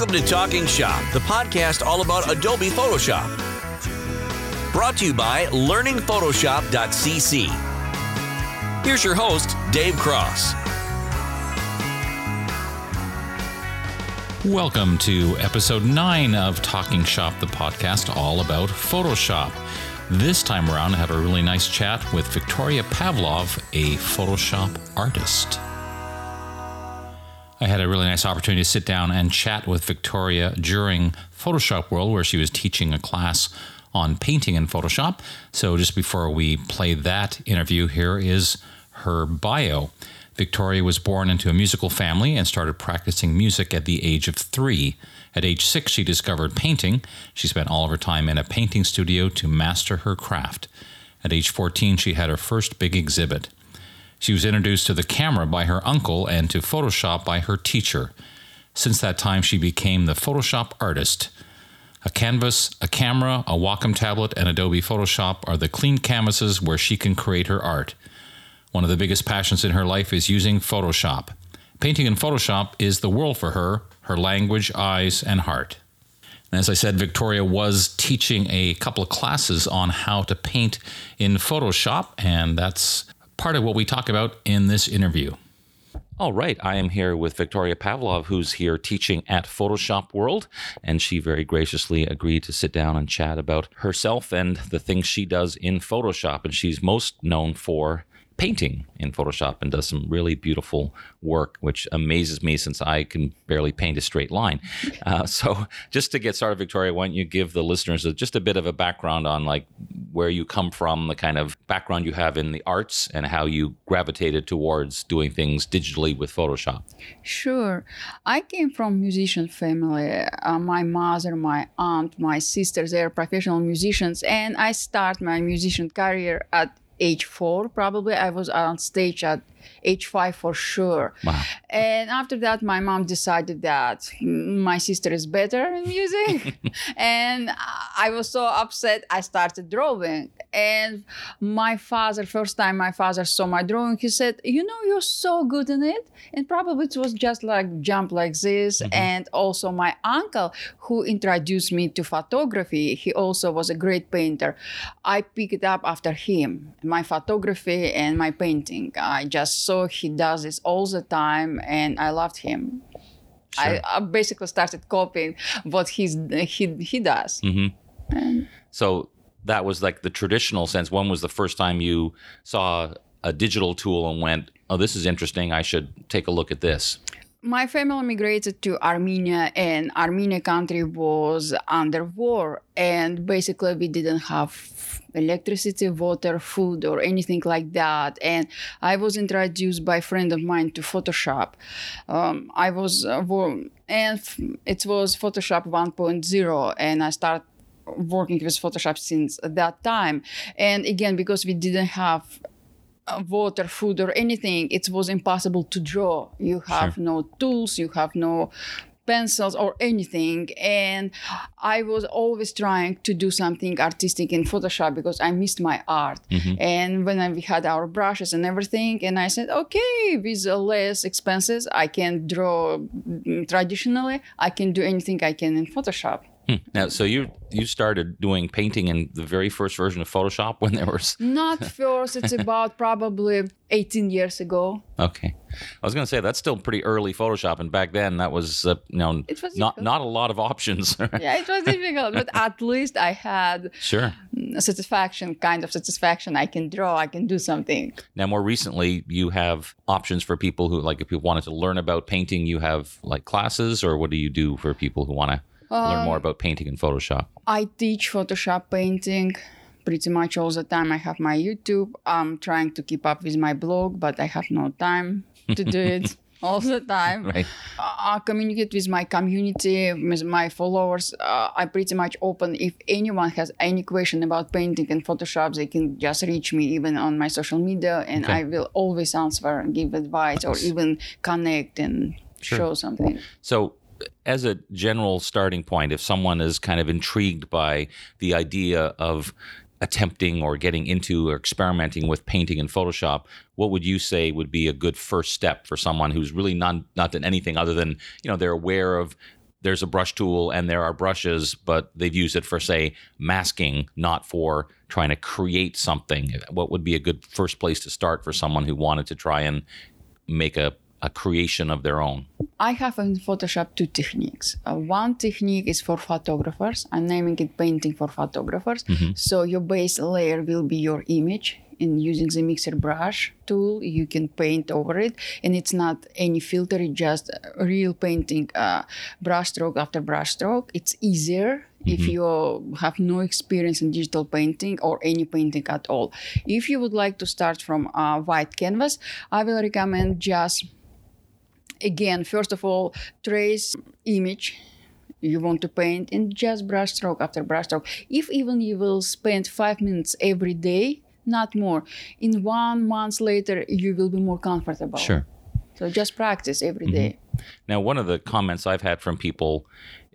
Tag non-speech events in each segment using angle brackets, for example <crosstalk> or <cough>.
Welcome to Talking Shop, the podcast all about Adobe Photoshop. Brought to you by learningphotoshop.cc. Here's your host, Dave Cross. Welcome to episode 9 of Talking Shop, the podcast all about Photoshop. This time around, I have a really nice chat with Victoria Pavlov, a Photoshop artist. I had a really nice opportunity to sit down and chat with Victoria during Photoshop World, where she was teaching a class on painting in Photoshop. So, just before we play that interview, here is her bio. Victoria was born into a musical family and started practicing music at the age of three. At age six, she discovered painting. She spent all of her time in a painting studio to master her craft. At age 14, she had her first big exhibit. She was introduced to the camera by her uncle and to Photoshop by her teacher. Since that time, she became the Photoshop artist. A canvas, a camera, a Wacom tablet, and Adobe Photoshop are the clean canvases where she can create her art. One of the biggest passions in her life is using Photoshop. Painting in Photoshop is the world for her, her language, eyes, and heart. And as I said, Victoria was teaching a couple of classes on how to paint in Photoshop, and that's part of what we talk about in this interview. All right, I am here with Victoria Pavlov, who's here teaching at Photoshop World, and she very graciously agreed to sit down and chat about herself and the things she does in Photoshop. And she's most known for painting in Photoshop and does some really beautiful work, which amazes me since I can barely paint a straight line. <laughs> Uh, so, just to get started, Victoria, why don't you give the listeners a, just a bit of a background on like where you come from, the kind of background you have in the arts, and how you gravitated towards doing things digitally with Photoshop? Sure. I came from musician family. Uh, my mother, my aunt, my sisters, they're professional musicians, and I start my musician career at age four probably. I was on stage at age five for sure. Wow. and after that my mom decided that my sister is better in music. <laughs> And i was so upset i started drawing and my father first time my father saw my drawing he said you know you're so good in it. And probably it was just like jump like this mm-hmm. and also my uncle who introduced me to photography he also was a great painter. I picked it up after him my photography and my painting. I just saw he does this all the time and i loved him. I, I basically started copying what he's he he does. Mm-hmm. So, that was like the traditional sense. When was the first time you saw a digital tool and went, oh, this is interesting. I should take a look at this? My family migrated to Armenia, and Armenia country was under war, and basically we didn't have electricity, water, food, or anything like that. And I was introduced by a friend of mine to Photoshop. Um, I was uh, and it was Photoshop 1.0, and I started working with Photoshop since that time. And again, because we didn't have uh, water, food, or anything, it was impossible to draw. You have no tools, you have no pencils or anything. And I was always trying to do something artistic in Photoshop because I missed my art. And when I, we had our brushes and everything, and I said, okay, with less expenses, I can draw mm, traditionally. I can do anything I can in Photoshop. Now, so you you started doing painting in the very first version of Photoshop when there was <laughs> Not first, it's <laughs> about probably 18 years ago. okay. I was going to say that's still pretty early Photoshop, and back then that was uh, you know It was not difficult. not a lot of options. <laughs> Yeah, it was difficult, but at least I had sure. a satisfaction, kind of satisfaction. I can draw, I can do something. Now, more recently, you have options for people who like if people wanted to learn about painting. You have like classes, or what do you do for people who want to learn more about painting in Photoshop? I teach Photoshop painting pretty much all the time. I have my YouTube. I'm trying to keep up with my blog, but I have no time to do it <laughs> all the time. Right. I communicate with my community, with my followers. Uh, I pretty much open. If anyone has any question about painting and Photoshop, they can just reach me even on my social media, and Okay. I will always answer, and give advice, or even connect and show something. So, as a general starting point, if someone is kind of intrigued by the idea of attempting or getting into or experimenting with painting in Photoshop, what would you say would be a good first step for someone who's really not not done anything other than you know they're aware of there's a brush tool and there are brushes, but they've used it for, say, masking, not for trying to create something. What would be a good first place to start for someone who wanted to try and make a, a creation of their own? I have in Photoshop two techniques. Uh, one technique is for photographers. I'm naming it painting for photographers. So your base layer will be your image. And using the mixer brush tool, you can paint over it, and it's not any filter. It's just real painting, uh, brush stroke after brush stroke. It's easier if you have no experience in digital painting or any painting at all. If you would like to start from a white canvas, I will recommend just again first of all trace image you want to paint and just brush stroke after brush stroke if even you will spend five minutes every day not more in one month later you will be more comfortable Sure. so just practice every mm-hmm. day. Now, one of the comments I've had from people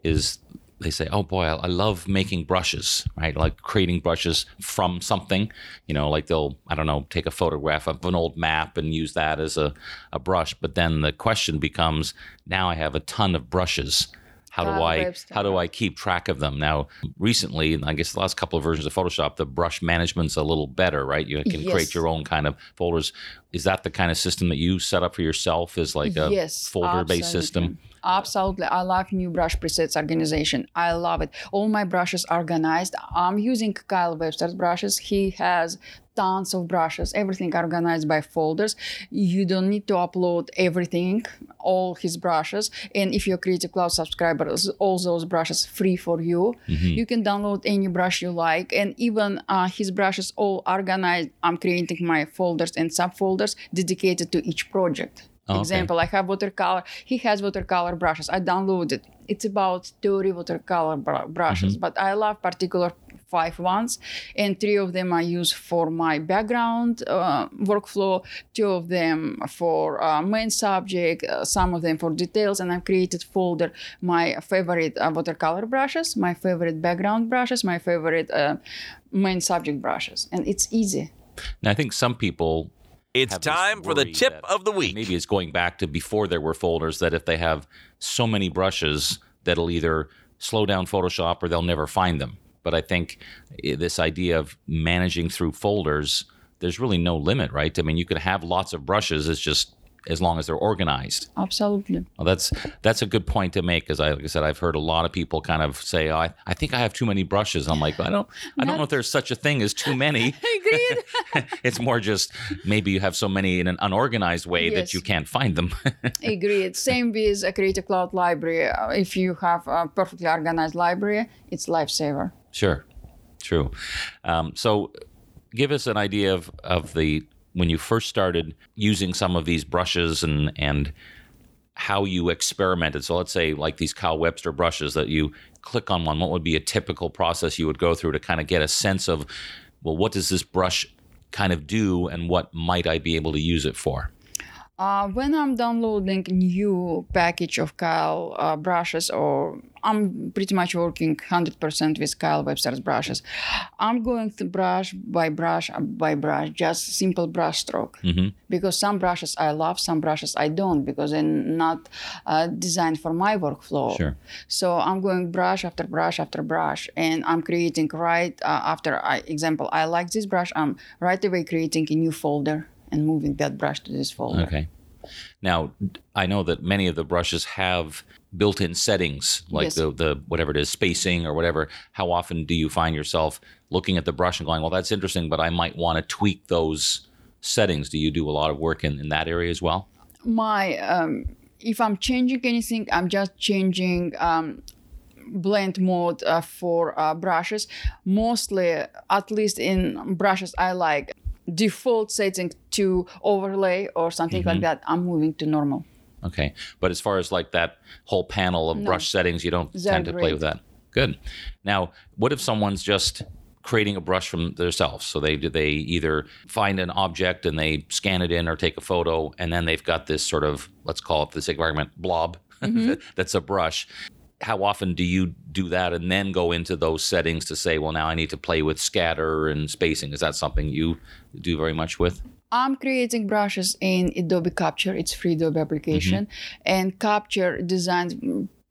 is they say, "Oh boy, I love making brushes, right? Like creating brushes from something. You know, like they'll, I don't know, take a photograph of an old map and use that as a, a brush. But then the question becomes, now I have a ton of brushes. How do I how do I keep track of them? Now, recently, I guess the last couple of versions of Photoshop, the brush management's a little better, right? You can create your own kind of folders. Is that the kind of system that you set up for yourself? Is like a yes, folder-based system? absolutely. Absolutely. I love new brush presets organization. I love it. All my brushes are organized. I'm using Kyle Webster's brushes. He has tons of brushes, everything organized by folders. You don't need to upload everything, all his brushes. And if you're Creative Cloud subscribers, all those brushes free for you. You can download any brush you like. And even uh, his brushes all organized. I'm creating my folders and subfolders dedicated to each project. Okay. Example, I have watercolor. He has watercolor brushes. I downloaded. It's about 30 watercolor br- brushes, but I love particular five ones, and three of them I use for my background uh, workflow. Two of them for uh, main subject. Uh, some of them for details, and I've created folder my favorite uh, watercolor brushes, my favorite background brushes, my favorite uh, main subject brushes, and it's easy. And I think some people It's time for the tip of the week. Maybe it's going back to before there were folders that if they have so many brushes that'll either slow down Photoshop or they'll never find them. But I think eh, this idea of managing through folders, there's really no limit, right? I mean, you could have lots of brushes. It's just as long as they're organized. Absolutely. Well, that's that's a good point to make because, I, like I said, I've heard a lot of people kind of say, oh, I, "I think I have too many brushes." I'm like, I don't, I don't know if there's such a thing as too many. <laughs> Agreed. <laughs> it's more just maybe you have so many in an unorganized way that you can't find them. <laughs> Agreed. Same with a Creative Cloud library. Uh, If you have a perfectly organized library, it's lifesaver. sure, true. Um, so, give us an idea of of the when you first started using some of these brushes and and how you experimented. So, let's say like these Kyle Webster brushes that you click on one. What would be a typical process you would go through to kind of get a sense of, well, what does this brush kind of do, and what might I be able to use it for? Uh, when I'm downloading new package of Kyle uh, brushes, or I'm pretty much working 100% with Kyle Webster's brushes, I'm going to brush by brush by brush, just simple brush stroke. Because some brushes I love, some brushes I don't, because they're not uh, designed for my workflow. Sure. So I'm going brush after brush after brush, and I'm creating right uh, after I example. I like this brush. I'm right away creating a new folder and moving that brush to this folder. Okay. Now, I know that many of the brushes have built-in settings, like Yes. the the whatever it is, spacing or whatever. How often do you find yourself looking at the brush and going, "Well, that's interesting, but I might want to tweak those settings"? Do you do a lot of work in, in that area as well? my um, if I'm changing anything, I'm just changing um, blend mode uh, for uh, brushes. Mostly, at least in brushes, I like default setting to overlay or something like mm-hmm. that. I'm moving to normal. Okay, but as far as like that whole panel of brush settings, you don't They're tend to play with that. Good. Now, what if someone's just creating a brush from themselves? So they they either find an object and they scan it in or take a photo, and then they've got this sort of let's call it the sake of argument blob <laughs> mm-hmm. that's a brush. How often do you do that and then go into those settings to say, well, now I need to play with scatter and spacing? Is that something you do very much with? I'm creating brushes in Adobe Capture. It's free Adobe application, mm-hmm. and Capture designs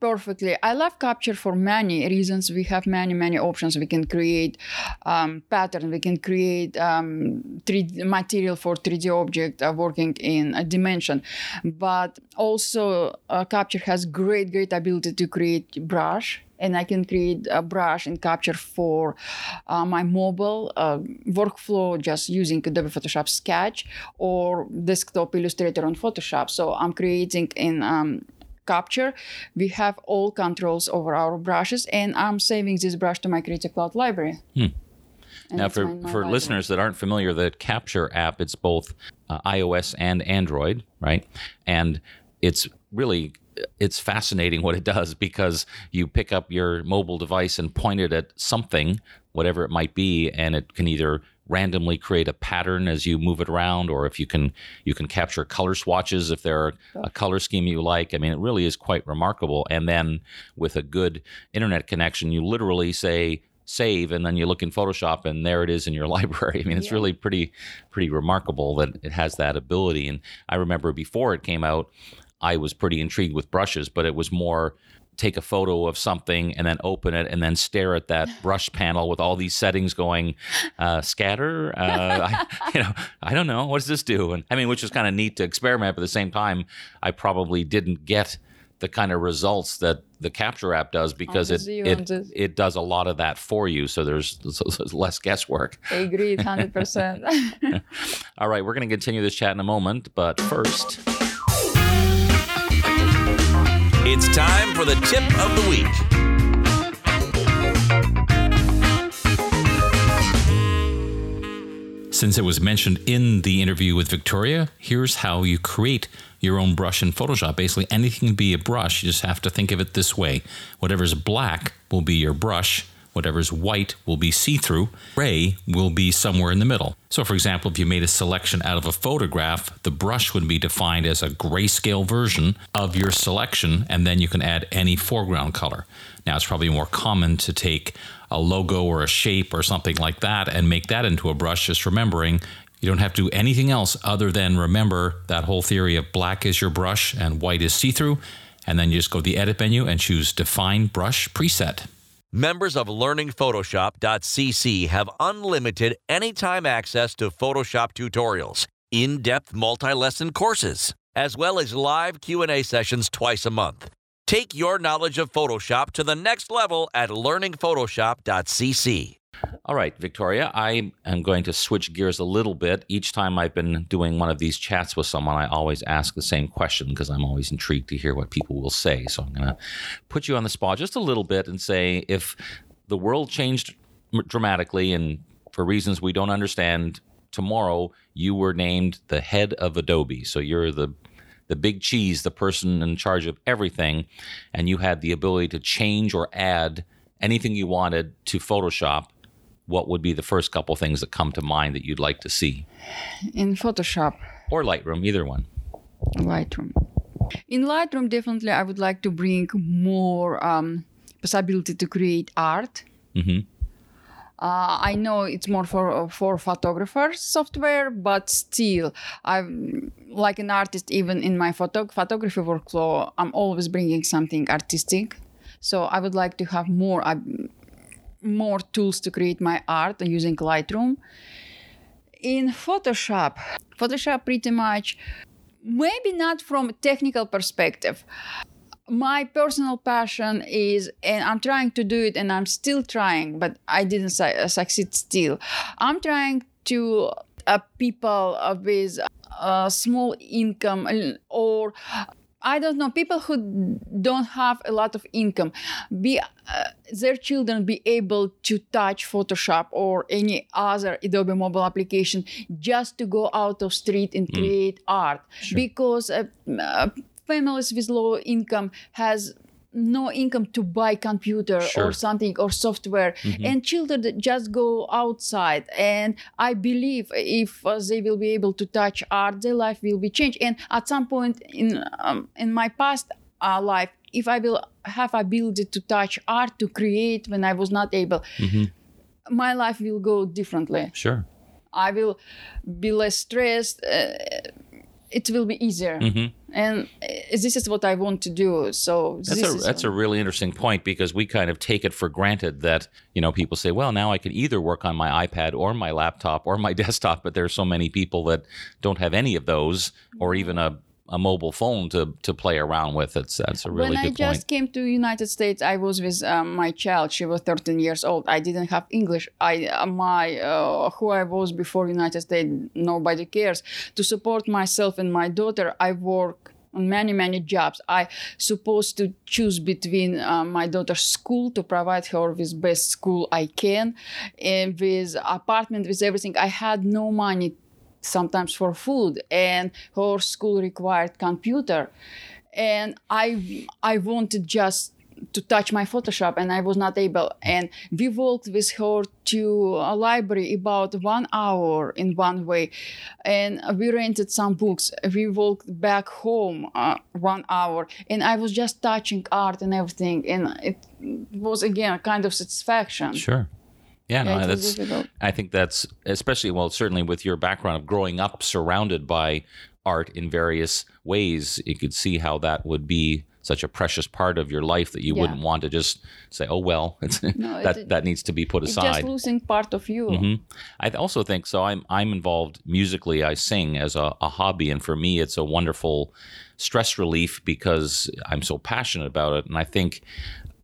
perfectly. I love capture for many reasons. We have many, many options. We can create um, pattern. We can create um, 3D material for 3D object uh, working in a dimension. But also, uh, capture has great, great ability to create brush and I can create a brush and capture for uh, my mobile uh, workflow just using Adobe Photoshop Sketch or desktop Illustrator on Photoshop. So I'm creating in um, capture we have all controls over our brushes and i'm saving this brush to my creative cloud library hmm. now for, for library. listeners that aren't familiar the capture app it's both uh, ios and android right and it's really it's fascinating what it does <laughs> because you pick up your mobile device and point it at something, whatever it might be, and it can either randomly create a pattern as you move it around or if you can you can capture color swatches if there are a oh. color scheme you like. I mean it really is quite remarkable. And then with a good internet connection you literally say save and then you look in photoshop and there it is in your <laughs> library. I mean it's yeah. really pretty pretty remarkable that it has that ability. And i remember before it came out I was pretty intrigued with brushes, but it was more take a photo of something and then open it and then stare at that brush panel with all these settings going uh, scatter? Uh, I, <laughs> you know i don't know. What does this do? And i mean which is kind of neat to experiment but at the same time i probably didn't get the kind of results that the capture app does because it it, it does a lot of that for you. So there's, <laughs> so there's less guesswork. Agreed 100% <laughs> all right we're going to continue this chat in a moment but first it's time for the tip of the week. Since it was mentioned in the interview with Victoria, here's how you create your own brush in Photoshop. Basically, anything can be a brush. You just have to think of it this way whatever's black will be your brush, Whatever's white will be see through, gray will be somewhere in the middle. So, for example, if you made a selection out of a photograph, the brush would be defined as a grayscale version of your selection, and then you can add any foreground color. Now, it's probably more common to take a logo or a shape or something like that and make that into a brush, just remembering you don't have to do anything else other than remember that whole theory of black is your brush and white is see through. And then you just go to the edit menu and choose Define Brush Preset. Members of learningphotoshop.cc have unlimited anytime access to Photoshop tutorials, in-depth multi-lesson courses, as well as live Q&A sessions twice a month. Take your knowledge of Photoshop to the next level at learningphotoshop.cc. All right, Victoria, I am going to switch gears a little bit. Each time I've been doing one of these chats with someone, I always ask the same question because I'm always intrigued to hear what people will say. So I'm going to put you on the spot just a little bit and say if the world changed dramatically and for reasons we don't understand, tomorrow you were named the head of Adobe. So you're the the big cheese, the person in charge of everything, and you had the ability to change or add anything you wanted to Photoshop what would be the first couple things that come to mind that you'd like to see? In Photoshop. Or Lightroom, either one. Lightroom. In Lightroom, definitely, I would like to bring more um, possibility to create art. Mm-hmm. Uh, I know it's more for for photographers software, but still, I'm like an artist. Even in my photo photography workflow, I'm always bringing something artistic. So I would like to have more. I, more tools to create my art using Lightroom. In Photoshop, Photoshop pretty much, maybe not from a technical perspective. My personal passion is, and I'm trying to do it, and I'm still trying, but I didn't su- uh, succeed still. I'm trying to uh, people with a small income uh, or I don't know, people who don't have a lot of income, be uh, their children be able to touch Photoshop or any other Adobe mobile application just to go out of street and mm. create art, sure. because uh, uh, families with low income has no income to buy computer sure. or something or software mm-hmm. and children just go outside and i believe if uh, they will be able to touch art their life will be changed and at some point in um, in my past uh, life if i will have ability to touch art to create when i was not able mm-hmm. my life will go differently sure i will be less stressed uh, it will be easier. Mm-hmm. And this is what I want to do. So that's a that's a really interesting point because we kind of take it for granted that you know people say, well, now I can either work on my iPad or my laptop or my <laughs> desktop, but there's so many people that don't have any of those or even a a mobile phone to to play around with. It's that's a really when good I just point. came to United States, I was with um, my child. She was 13 years old. I didn't have English. I uh, my uh, who I was before United States. Nobody cares. To support myself and my daughter, I work on many many jobs i supposed to choose between uh, my daughter's school to provide her with best school i can and with apartment with everything i had no money sometimes for food and her school required computer. And i i wanted just to touch my photoshop and i was not able. And we walked with her to a library about one hour in one way. And we rented some books. We walked back home uh, one hour. And i was just touching art and everything and it was again a kind of satisfaction. Sure. Yeah, no, Yeah, that's. difficult. I think that's especially well, certainly with your background of growing up surrounded by art in various ways, you could see how that would be such a precious part of your life that you Yeah. wouldn't want to just say, "Oh well," <laughs> it's, No, that it- that needs to be put it's aside. just losing part of you Mhm. I also think so. I'm I'm involved musically. I sing as a, a hobby, and for me, it's a wonderful stress relief because I'm so passionate about it. And I think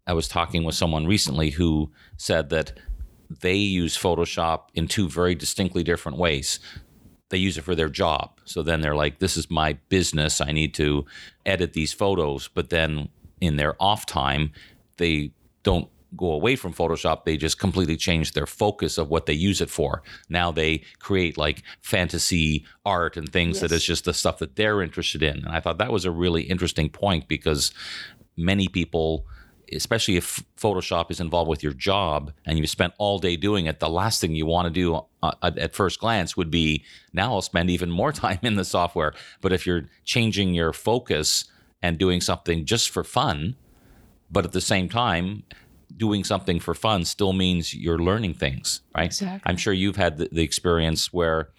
I was talking with someone recently who said that they use Photoshop in two very distinctly different ways. They use it for their job. So then they're like, this is my business. I need to edit these photos. But then in their off time, they don't go away from Photoshop. They just completely change their focus of what they use it for. Now they create like fantasy art and things that Yes. is just the stuff that they're interested in. And I thought that was a really interesting point because many people especially if Photoshop is involved with your job and you spent all day doing it, the last thing you want to do uh, at first glance would be now I'll spend even more <laughs> time in the software. But if you're changing your focus and doing something just for fun, but at the same time, doing something for fun still means you're learning things, right? Exactly. I'm sure you've had the, the experience where,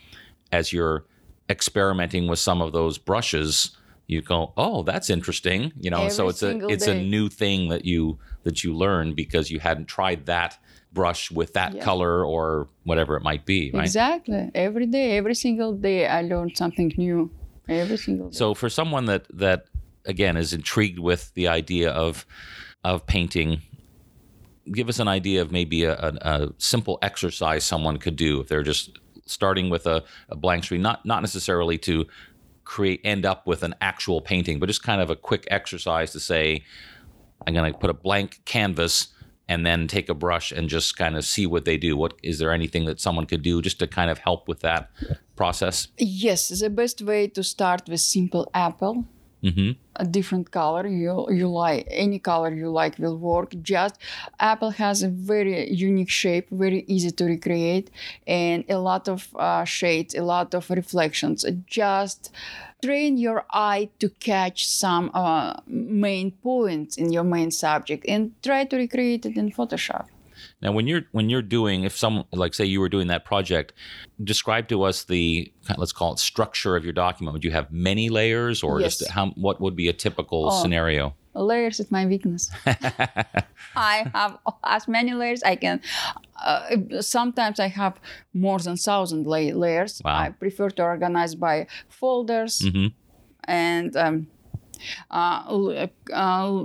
as you're experimenting with some of those brushes, you go, "Oh, that's interesting," you know. so it's a it's a new thing that you that you learn because you hadn't tried that brush with that Yeah. color or whatever it might be, right? Exactly. Every day, every single day, I learned something new. Every single day. So for someone that that again is intrigued with the idea of of painting, give us an idea of maybe a, a, a simple exercise someone could do if they're just starting with a, a blank screen, not not necessarily to create end up with an actual painting, but just kind of a quick exercise to say, I'm going to put a blank canvas and then take a brush and just kind of see what they do. What is there anything that someone could do just to kind of help with that process? yes, the best way to start with simple apple. hmm a different color. You you like any color you like will work. Just apple has a very unique shape very easy to recreate and a lot of uh, shades a lot of reflections. Just train your eye to catch some uh, main points in your main subject and try to recreate it in photoshop Now, when you're when you're doing, if some like say you were doing that project, describe to us the let's call it structure of your document. Would you have many layers, or just how what would be a typical Oh. scenario? layers is my weakness <laughs> i have as many layers i can uh, sometimes i have more than thousand lay- layers Wow. i prefer to organize by folders hmm and um, uh, uh,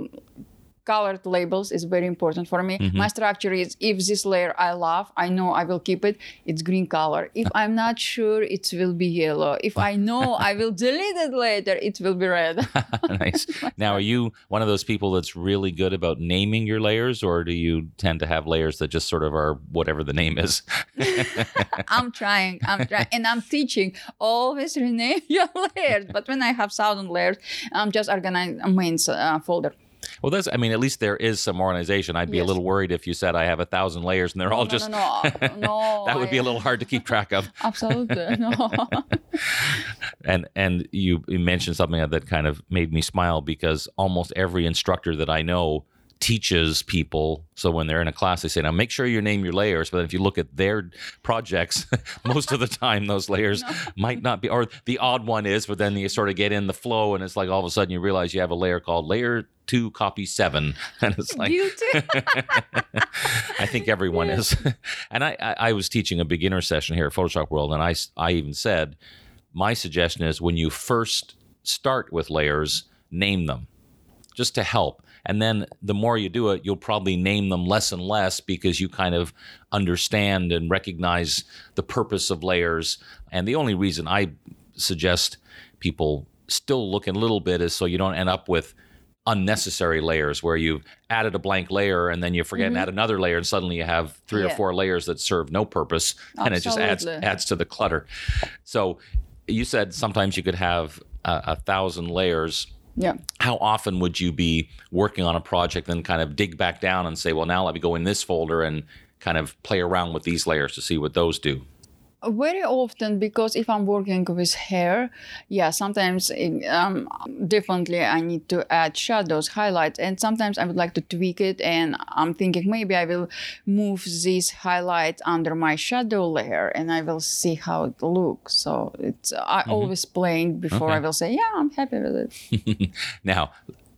colored labels is very important for me my structure is if this layer i love i know i will keep it it's green color if i'm not sure it will be yellow if i know i <laughs> will delete it later it will be red <laughs> nice. Now, are you one of those people that's really good about naming your layers, or do you tend to have layers that just sort of are whatever the name is? <laughs> I'm trying. I'm trying, and I'm teaching. Always rename your layers. But when I have thousand layers, I'm just organizing a main uh, folder. Well, that's. I mean, at least there is some organization. I'd be a little worried if you said I have a thousand layers and they're all no, just. no, no, <laughs> no. that would be a little hard to keep track of. <laughs> Absolutely no. <laughs> and and you, you mentioned something that kind of made me smile because almost every instructor that I know teaches people. So when they're in a class they say now make sure you name your layers. But if you look at their projects <laughs> most of the time those layers <laughs> no. might not be or the odd one is but then you sort of get in the flow and it's like all of a sudden you realize you have a layer called layer two copy seven. <laughs> And it's like you too i think everyone is. And I, I i was teaching a beginner session here at photoshop world and i i even said my suggestion is when you first start with layers name them just to help and then the more you do it, you'll probably name them less and less because you kind of understand and recognize the purpose of layers. And the only reason I suggest people still look a little bit is so you don't end up with unnecessary layers where you've added a blank layer and then you forget mm-hmm. and add another layer and suddenly you have three yeah. or four layers that serve no purpose Absolutely. and it just adds adds to the clutter. So you said sometimes you could have a, a thousand layers yeah. How often would you be working on a project and kind of dig back down and say, well, now let me go in this folder and kind of play around with these layers to see what those do? Very often because if i'm working with hair yeah sometimes um, differently i need to add shadows highlights and sometimes i would like to tweak it and i'm thinking maybe i will move this highlight under my shadow layer and i will see how it looks so it's i mm-hmm. always playing before okay. i will say yeah i'm happy with it <laughs> now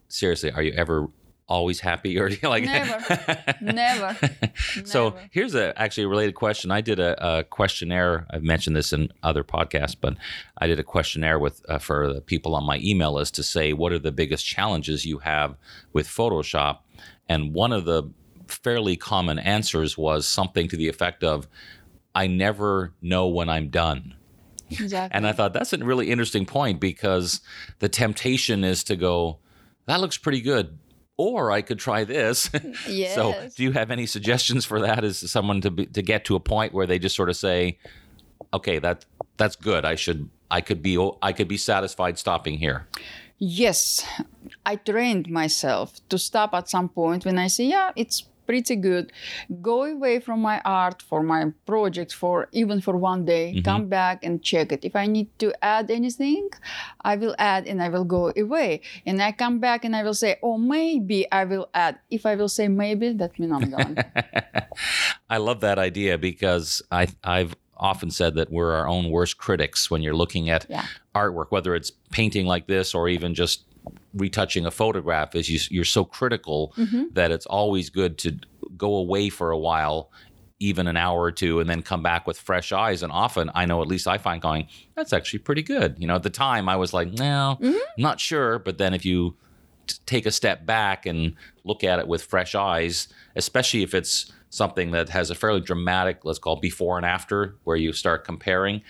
seriously are you ever always happy or <laughs> like never. Never. <laughs> So here's a actually a related question. I did a, a, questionnaire. I've mentioned this in other podcasts but i did a questionnaire with uh, for the people on my email list to say what are the biggest challenges you have with photoshop? And one of the fairly common answers was something to the effect of i never know when i'm done. Exactly. And I thought that's a really interesting point because the temptation is to go, that looks pretty good or I could try this. <laughs> Yes. so, do you have any suggestions for that? As someone to be, to get to a point where they just sort of say, "Okay, that that's good. I should I could be I could be satisfied stopping here." Yes, I trained myself to stop at some point when I say, "Yeah, it's pretty good. Go away from my art for my project for even for one day. Mm-hmm. Come back and check it. If I need to add anything, I will add and I will go away. And I come back and I will say, oh, maybe I will add. If I will say maybe, that means I'm done. <laughs> I love that idea because I I've often said that we're our own worst critics when you're looking at yeah. artwork, whether it's painting like this or even just retouching a photograph is you, you're so critical mm-hmm. that it's always good to go away for a while even an hour or two and then come back with fresh eyes and often i know at least i find going that's actually pretty good you know at the time i was like no mm-hmm. not sure but then if you t- take a step back and look at it with fresh eyes especially if it's something that has a fairly dramatic let's call before and after where you start comparing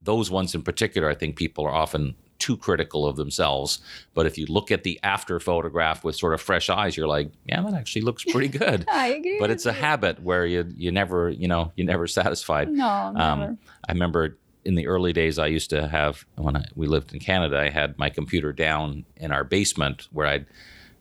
those ones in particular i think people are often too critical of themselves. But if you look at the after photograph with sort of fresh eyes, you're like, yeah, that actually looks <laughs> pretty good. I agree. But it's a you. habit where you you never you know you're never satisfied. No, um, never. I remember in the early days, I used to have when I, we lived in Canada, I had my computer down in our basement where I'd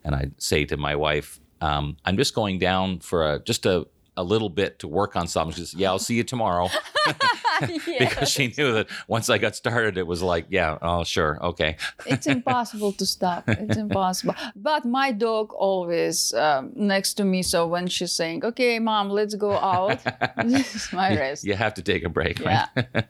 and I'd say to my wife, um, "I'm just going down for a just a a little bit to work on something. She says, "Yeah, I'll see you tomorrow," <laughs> <laughs> because she knew that once I got started, it was like, "Yeah, oh, sure, okay." it's impossible to stop. It's impossible. But my dog always um, next to me, so when she's saying, "Okay, mom, let's go out," <laughs> this is my rest. You have to take a break, right? Yeah.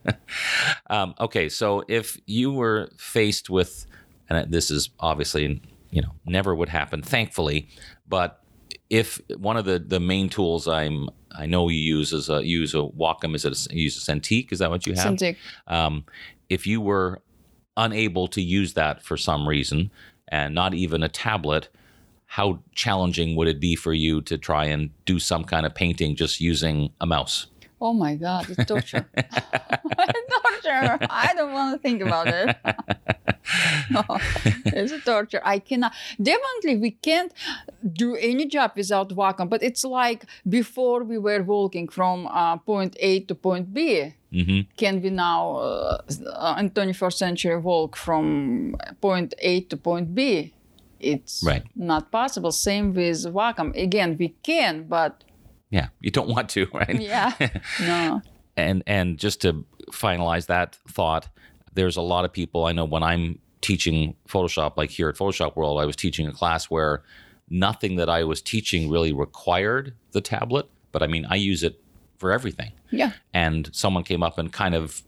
um, okay, so if you were faced with, and this is obviously, you know, never would happen, thankfully, but if one of the, the main tools I'm I know you use is a use a Wacom is it a, you use a Cintiq is that what you have? Cintiq. Um, if you were unable to use that for some reason and not even a tablet, how challenging would it be for you to try and do some kind of painting just using a mouse? Oh my God, it's torture. <laughs> torture. I don't want to think about it. <laughs> no, it's a torture. I cannot. Definitely, we can't do any job without Wacom. But it's like before we were walking from uh, point A to point B. Mm-hmm. Can we now, uh, in 21st century, walk from point A to point B? It's right. not possible. Same with Wacom. Again, we can, but yeah, you don't want to, <laughs> right? Yeah. <laughs> No. and and just to finalize that thought, there's a lot of people I know when I'm teaching Photoshop, like here at Photoshop World, I was teaching a class where nothing that I was teaching really required the tablet, but I mean, I use it for everything. Yeah. And someone came up and kind of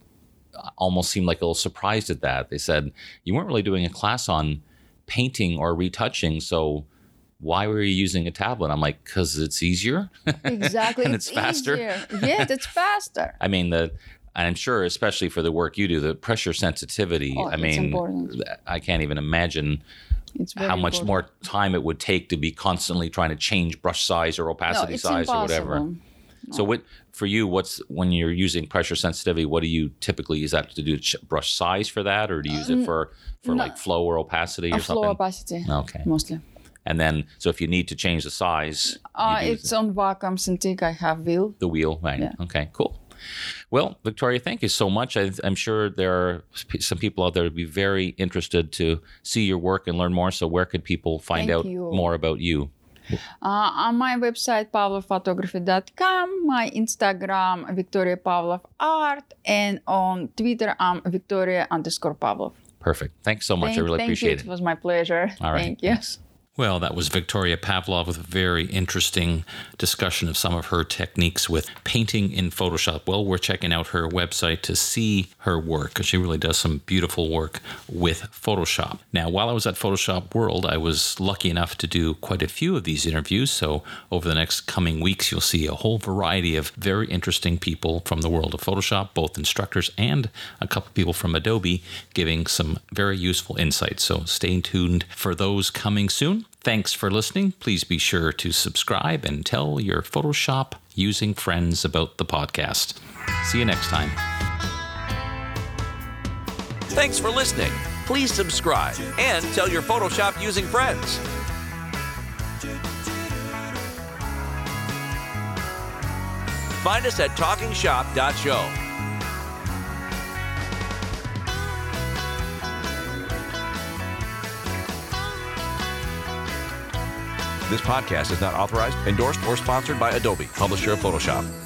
uh, almost seemed like a little surprised at that. They said, You weren't really doing a class on painting or retouching, so why were you using a tablet? I'm like, because it's easier. Exactly. <laughs> and it's, faster. easier. Yeah, it's faster. <laughs> I mean, the I'm sure, especially for the work you do, the pressure sensitivity. Oh, I mean, important. I can't even imagine It's how much important. more time it would take to be constantly trying to change brush size or opacity it's size or whatever. impossible. So, what for you? What's when you're using pressure sensitivity? What do you typically use that to do? Brush size for that, or do you use it for for Um, no. like flow or opacity or flow something? opacity, Okay. mostly. And then, so if you need to change the size, Uh, it's on Wacom Cintiq. I have wheel. the wheel, right? Yeah. Okay, cool. Well, Victoria, thank you so much. I, I'm sure there are some people out there who'd be very interested to see your work and learn more. So, where could people find Thank out you. more about you? Uh, on my website, pavlovphotography.com, my Instagram, Victoria Pavlov Art, and on Twitter, I'm Victoria underscore Pavlov. Perfect. Thanks so much. Thank, I really appreciate you. it. It was my pleasure. All right. Thank you. Well, that was Victoria Pavlov with a very interesting discussion of some of her techniques with painting in Photoshop. Well, we're checking out her website to see her work because she really does some beautiful work with Photoshop. Now, while I was at Photoshop World, I was lucky enough to do quite a few of these interviews. So, over the next coming weeks, you'll see a whole variety of very interesting people from the world of Photoshop, both instructors and a couple people from Adobe, giving some very useful insights. So, stay tuned for those coming soon. Thanks for listening. Please be sure to subscribe and tell your Photoshop using friends about the podcast. See you next time. Thanks for listening. Please subscribe and tell your Photoshop using friends. Find us at talkingshop.show. This podcast is not authorized, endorsed, or sponsored by Adobe, publisher of Photoshop.